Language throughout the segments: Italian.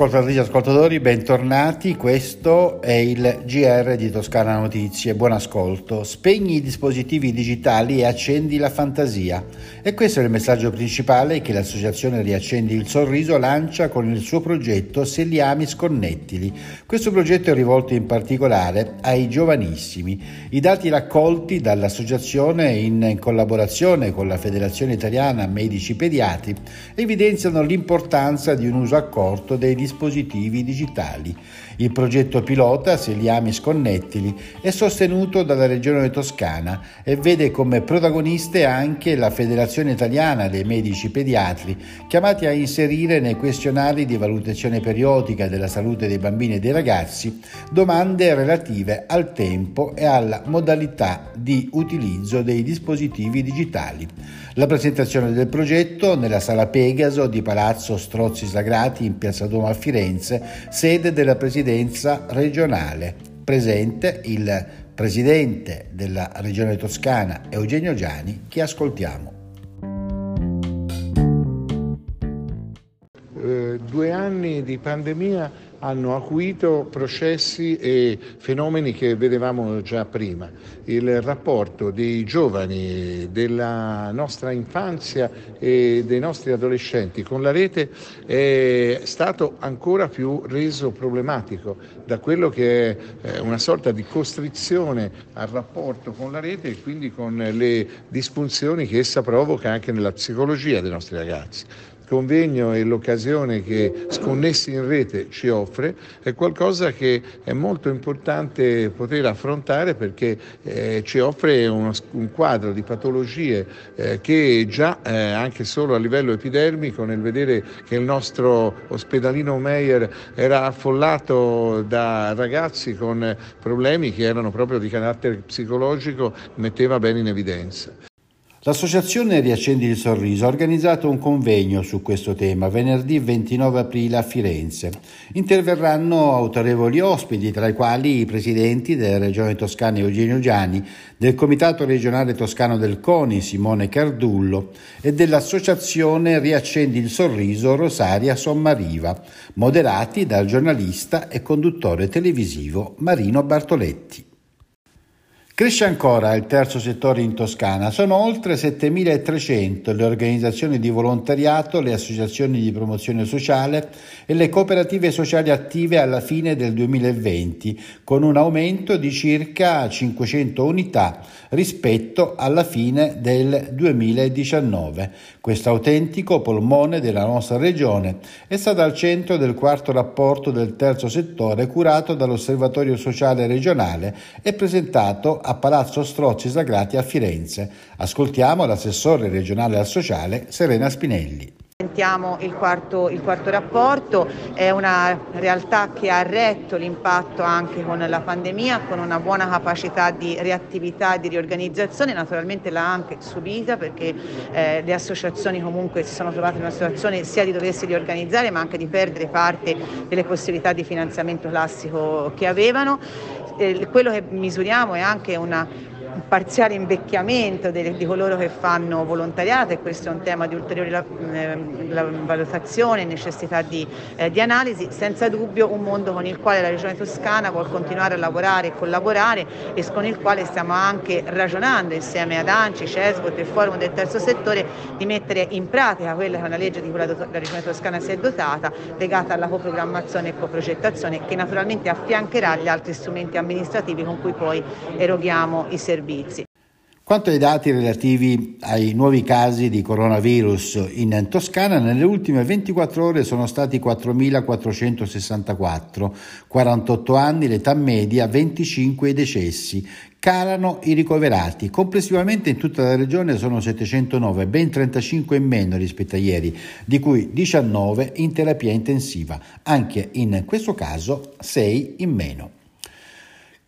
Ascoltatrici e ascoltatori, bentornati. Questo è il GR di Toscana Notizie. Buon ascolto. Spegni i dispositivi digitali e accendi la fantasia. E questo è il messaggio principale che l'associazione Riaccendi il Sorriso lancia con il suo progetto Se li ami sconnettili. Questo progetto è rivolto in particolare ai giovanissimi. I dati raccolti dall'associazione in collaborazione con la Federazione Italiana Medici Pediatri evidenziano l'importanza di un uso accorto dei dispositivi dispositivi digitali. Il progetto pilota Seliami Sconnettili è sostenuto dalla Regione Toscana e vede come protagoniste anche la Federazione Italiana dei Medici Pediatri, chiamati a inserire nei questionari di valutazione periodica della salute dei bambini e dei ragazzi domande relative al tempo e alla modalità di utilizzo dei dispositivi digitali. La presentazione del progetto nella Sala Pegaso di Palazzo Strozzi Sagrati in Piazza Duomo a Firenze, sede della Presidenza regionale. Presente il Presidente della Regione Toscana, Eugenio Giani, che ascoltiamo. Eh, due anni di pandemia hanno acuito processi e fenomeni che vedevamo già prima. Il rapporto dei giovani, della nostra infanzia e dei nostri adolescenti con la rete è stato ancora più reso problematico da quello che è eh, una sorta di costrizione al rapporto con la rete e quindi con le disfunzioni che essa provoca anche nella psicologia dei nostri ragazzi convegno e l'occasione che Sconnessi in Rete ci offre è qualcosa che è molto importante poter affrontare perché eh, ci offre uno, un quadro di patologie eh, che già eh, anche solo a livello epidermico nel vedere che il nostro ospedalino Meyer era affollato da ragazzi con problemi che erano proprio di carattere psicologico metteva bene in evidenza. L'associazione Riaccendi il Sorriso ha organizzato un convegno su questo tema venerdì 29 aprile a Firenze. Interverranno autorevoli ospiti, tra i quali i presidenti della Regione Toscana Eugenio Giani, del Comitato regionale toscano del CONI Simone Cardullo e dell'associazione Riaccendi il Sorriso Rosaria Sommariva, moderati dal giornalista e conduttore televisivo Marino Bartoletti. Cresce ancora il terzo settore in Toscana, sono oltre 7.300 le organizzazioni di volontariato, le associazioni di promozione sociale e le cooperative sociali attive alla fine del 2020, con un aumento di circa 500 unità rispetto alla fine del 2019. Questo autentico polmone della nostra regione è stato al centro del quarto rapporto del terzo settore curato dall'Osservatorio Sociale Regionale e presentato a Palazzo Strozzi Sagrati a Firenze. Ascoltiamo l'assessore regionale al sociale Serena Spinelli. Sentiamo il quarto, il quarto rapporto, è una realtà che ha retto l'impatto anche con la pandemia, con una buona capacità di reattività e di riorganizzazione, naturalmente l'ha anche subita perché eh, le associazioni comunque si sono trovate in una situazione sia di doversi riorganizzare ma anche di perdere parte delle possibilità di finanziamento classico che avevano. Eh, quello che misuriamo è anche una, un parziale invecchiamento di, di, coloro che fanno volontariato e questo è un tema di ulteriore la, eh, la valutazione e necessità di, eh, di, analisi, senza dubbio un mondo con il quale la Regione Toscana vuole continuare a lavorare e collaborare e con il quale stiamo anche ragionando insieme ad ANCI, CESVOT e Forum del Terzo Settore di mettere in pratica quella che è una legge di cui la, la Regione Toscana si è dotata legata alla coprogrammazione e coprogettazione che naturalmente affiancherà gli altri strumenti amministrativi con cui poi eroghiamo i servizi servizi. Quanto ai dati relativi ai nuovi casi di coronavirus in Toscana, nelle ultime 24 ore sono stati 4.464, 48 anni, l'età media, 25 i decessi. Calano i ricoverati. Complessivamente in tutta la regione sono 709, ben 35 in meno rispetto a ieri, di cui 19 in terapia intensiva. Anche in questo caso 6 in meno.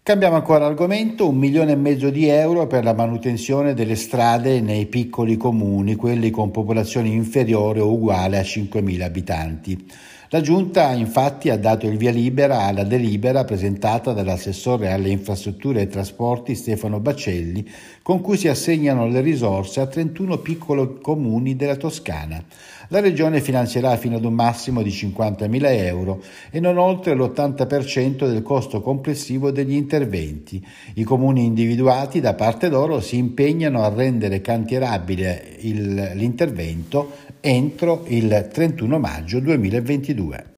Cambiamo ancora argomento, un milione e mezzo di euro per la manutenzione delle strade nei piccoli comuni, quelli con popolazione inferiore o uguale a 5.000 abitanti. La Giunta infatti ha dato il via libera alla delibera presentata dall'assessore alle infrastrutture e trasporti Stefano Bacelli, con cui si assegnano le risorse a 31 piccoli comuni della Toscana. La Regione finanzierà fino ad un massimo di 50.000 euro e non oltre l'80% del costo complessivo degli interventi. I comuni individuati da parte loro si impegnano a rendere cantierabile il, l'intervento entro il 31 maggio 2022.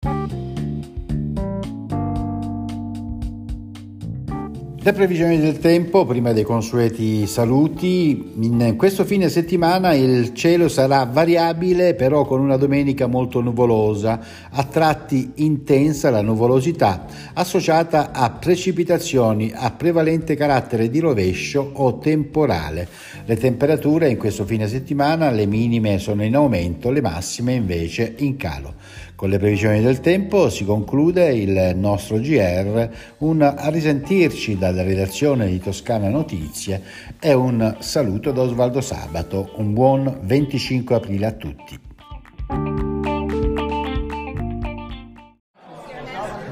Le previsioni del tempo, prima dei consueti saluti, in questo fine settimana il cielo sarà variabile però con una domenica molto nuvolosa, a tratti intensa la nuvolosità associata a precipitazioni a prevalente carattere di rovescio o temporale. Le temperature in questo fine settimana, le minime sono in aumento, le massime invece in calo. Con le previsioni del tempo si conclude il nostro GR, un a risentirci dalla redazione di Toscana Notizie e un saluto da Osvaldo Sabato. Un buon 25 aprile a tutti.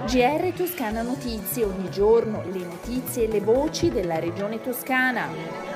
GR Toscana Notizie, ogni giorno le notizie e le voci della regione toscana.